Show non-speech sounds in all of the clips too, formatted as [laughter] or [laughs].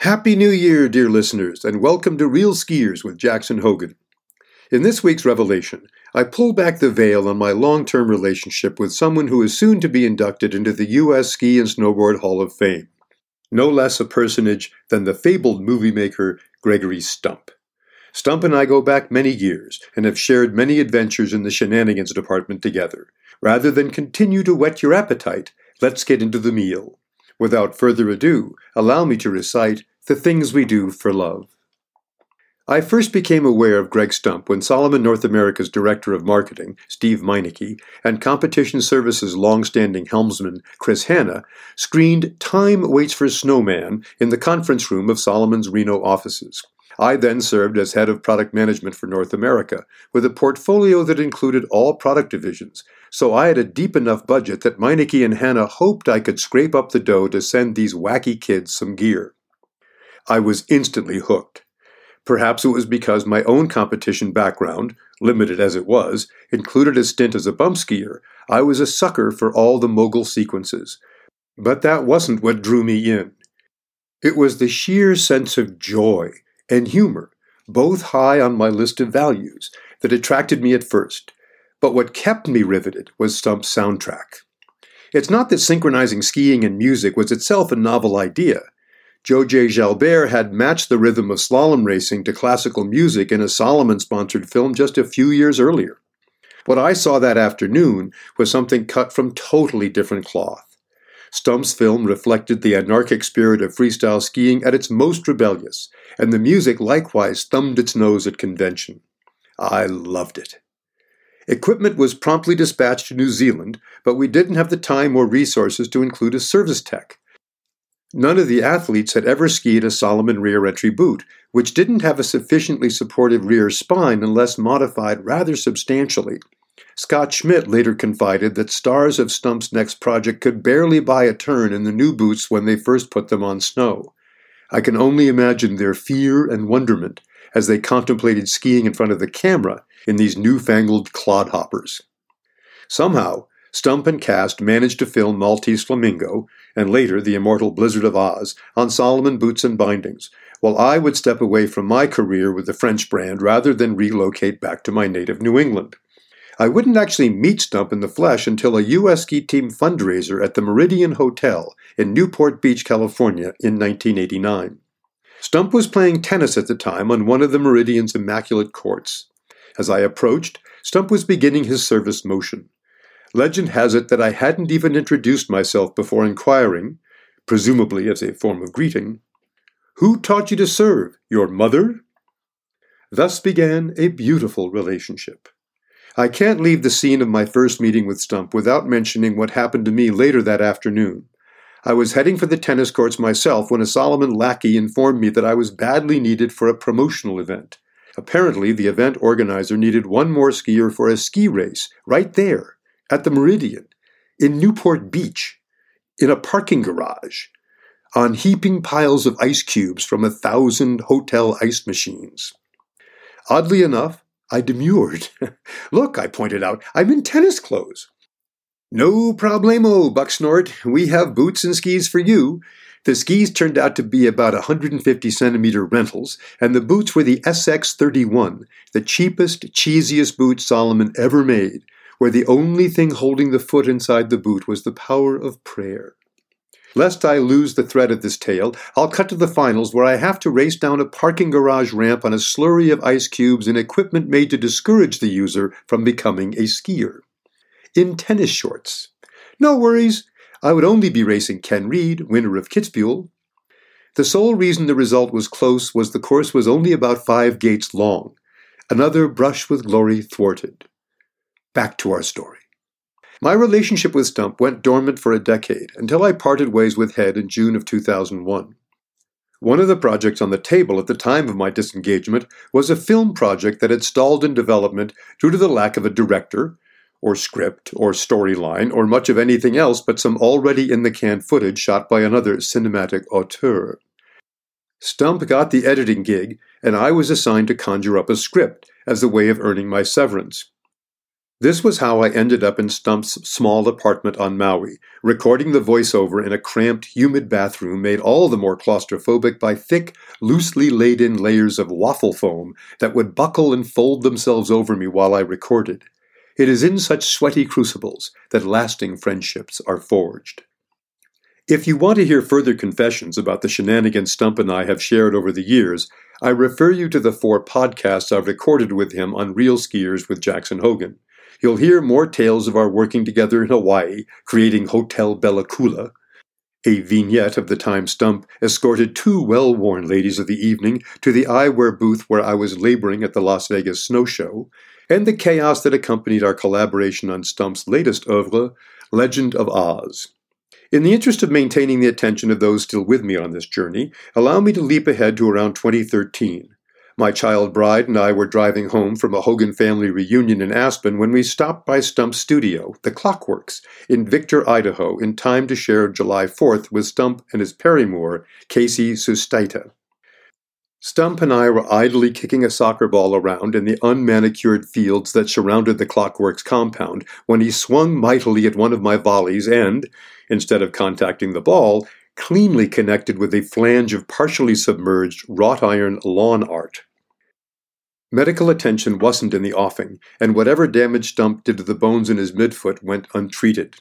Happy New Year, dear listeners, and welcome to Real Skiers with Jackson Hogan. In this week's revelation, I pull back the veil on my long term relationship with someone who is soon to be inducted into the U.S. Ski and Snowboard Hall of Fame. No less a personage than the fabled movie maker Gregory Stump. Stump and I go back many years and have shared many adventures in the shenanigans department together. Rather than continue to whet your appetite, let's get into the meal. Without further ado, allow me to recite the Things We Do for Love. I first became aware of Greg Stump when Salomon North America's Director of Marketing, Steve Meineke, and Competition Services long-standing helmsman, Chris Hanna, screened Time Waits for Snowman in the conference room of Salomon's Reno offices. I then served as head of product management for North America, with a portfolio that included all product divisions, so I had a deep enough budget that Meineke and Hanna hoped I could scrape up the dough to send these wacky kids some gear. I was instantly hooked. Perhaps it was because my own competition background, limited as it was, included a stint as a bump skier. I was a sucker for all the mogul sequences. But that wasn't what drew me in. It was the sheer sense of joy and humor, both high on my list of values, that attracted me at first. But what kept me riveted was Stump's soundtrack. It's not that synchronizing skiing and music was itself a novel idea. Joe Jay Jalbert had matched the rhythm of slalom racing to classical music in a Salomon sponsored film just a few years earlier. What I saw that afternoon was something cut from totally different cloth. Stump's film reflected the anarchic spirit of freestyle skiing at its most rebellious, and the music likewise thumbed its nose at convention. I loved it. Equipment was promptly dispatched to New Zealand, but we didn't have the time or resources to include a service tech, None of the athletes had ever skied a Salomon rear entry boot, which didn't have a sufficiently supportive rear spine unless modified rather substantially. Scott Schmidt later confided that stars of Stump's next project could barely buy a turn in the new boots when they first put them on snow. I can only imagine their fear and wonderment as they contemplated skiing in front of the camera in these newfangled clodhoppers. Somehow, Stump and cast managed to film Maltese Flamingo, and later The Immortal Blizzard of Oz, on Salomon boots and bindings, while I would step away from my career with the French brand rather than relocate back to my native New England. I wouldn't actually meet Stump in the flesh until a U.S. ski team fundraiser at the Meridian Hotel in Newport Beach, California in 1989. Stump was playing tennis at the time on one of the Meridian's immaculate courts. As I approached, Stump was beginning his service motion. Legend has it that I hadn't even introduced myself before inquiring, presumably as a form of greeting, Who taught you to serve? Your mother? Thus began a beautiful relationship. I can't leave the scene of my first meeting with Stump without mentioning what happened to me later that afternoon. I was heading for the tennis courts myself when a Salomon lackey informed me that I was badly needed for a promotional event. Apparently, the event organizer needed one more skier for a ski race, right there, at the Meridian, in Newport Beach, in a parking garage, on heaping piles of ice cubes from a thousand hotel ice machines. Oddly enough, I demurred. [laughs] Look, I pointed out, I'm in tennis clothes. No problemo, Bucksnort. We have boots and skis for you. The skis turned out to be about 150 centimeter rentals, and the boots were the SX31, the cheapest, cheesiest boot Salomon ever made, where the only thing holding the foot inside the boot was the power of prayer. Lest I lose the thread of this tale, I'll cut to the finals where I have to race down a parking garage ramp on a slurry of ice cubes and equipment made to discourage the user from becoming a skier. In tennis shorts. No worries, I would only be racing Ken Read, winner of Kitzbühel. The sole reason the result was close was the course was only about five gates long. Another brush with glory thwarted. Back to our story. My relationship with Stump went dormant for a decade until I parted ways with Head in June of 2001. One of the projects on the table at the time of my disengagement was a film project that had stalled in development due to the lack of a director, or script, or storyline, or much of anything else but some already in the can footage shot by another cinematic auteur. Stump got the editing gig, and I was assigned to conjure up a script as a way of earning my severance. This was how I ended up in Stump's small apartment on Maui, recording the voiceover in a cramped, humid bathroom made all the more claustrophobic by thick, loosely laid in layers of waffle foam that would buckle and fold themselves over me while I recorded. It is in such sweaty crucibles that lasting friendships are forged. If you want to hear further confessions about the shenanigans Stump and I have shared over the years, I refer you to the four podcasts I've recorded with him on Real Skiers with Jackson Hogan. You'll hear more tales of our working together in Hawaii, creating Hotel Bella Coola. a vignette of the time Stump escorted two well worn ladies of the evening to the eyewear booth where I was laboring at the Las Vegas Snow Show, and the chaos that accompanied our collaboration on Stump's latest oeuvre, Legend of Oz. In the interest of maintaining the attention of those still with me on this journey, allow me to leap ahead to around 2013. My child bride and I were driving home from a Hogan family reunion in Aspen when we stopped by Stump's studio, The Clockworks, in Victor, Idaho, in time to share July 4th with Stump and his paramour, Casey Sustaita. Stump and I were idly kicking a soccer ball around in the unmanicured fields that surrounded the Clockworks compound when he swung mightily at one of my volleys and, instead of contacting the ball, cleanly connected with a flange of partially submerged wrought iron lawn art. Medical attention wasn't in the offing, and whatever damage Stump did to the bones in his midfoot went untreated.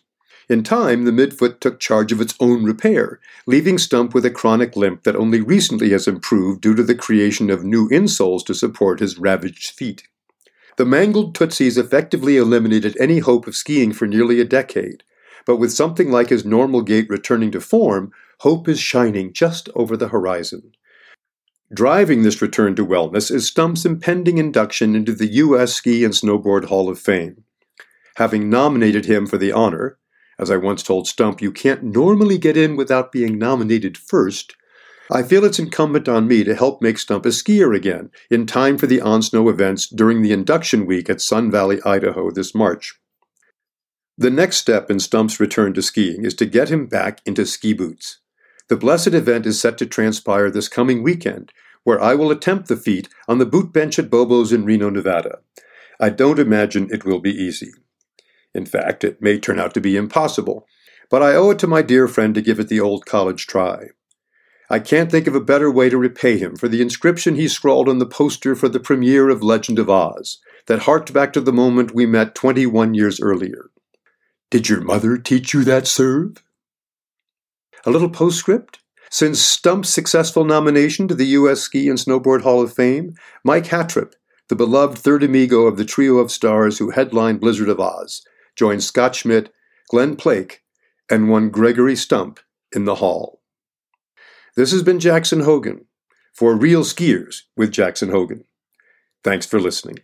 In time, the midfoot took charge of its own repair, leaving Stump with a chronic limp that only recently has improved due to the creation of new insoles to support his ravaged feet. The mangled Tootsies effectively eliminated any hope of skiing for nearly a decade, but with something like his normal gait returning to form, hope is shining just over the horizon. Driving this return to wellness is Stump's impending induction into the U.S. Ski and Snowboard Hall of Fame. Having nominated him for the honor, as I once told Stump, you can't normally get in without being nominated first, I feel it's incumbent on me to help make Stump a skier again in time for the on snow events during the induction week at Sun Valley, Idaho this March. The next step in Stump's return to skiing is to get him back into ski boots. The blessed event is set to transpire this coming weekend, where I will attempt the feat on the boot bench at Bobo's in Reno, Nevada. I don't imagine it will be easy. In fact, it may turn out to be impossible, but I owe it to my dear friend to give it the old college try. I can't think of a better way to repay him for the inscription he scrawled on the poster for the premiere of Legend of Oz, that harked back to the moment we met 21 years earlier. Did your mother teach you that serve? A little postscript. Since Stump's successful nomination to the U.S. Ski and Snowboard Hall of Fame, Mike Hattrup, the beloved third amigo of the trio of stars who headlined Blizzard of Oz, joined Scott Schmidt, Glen Plake, and one Gregory Stump in the hall. This has been Jackson Hogan for Real Skiers with Jackson Hogan. Thanks for listening.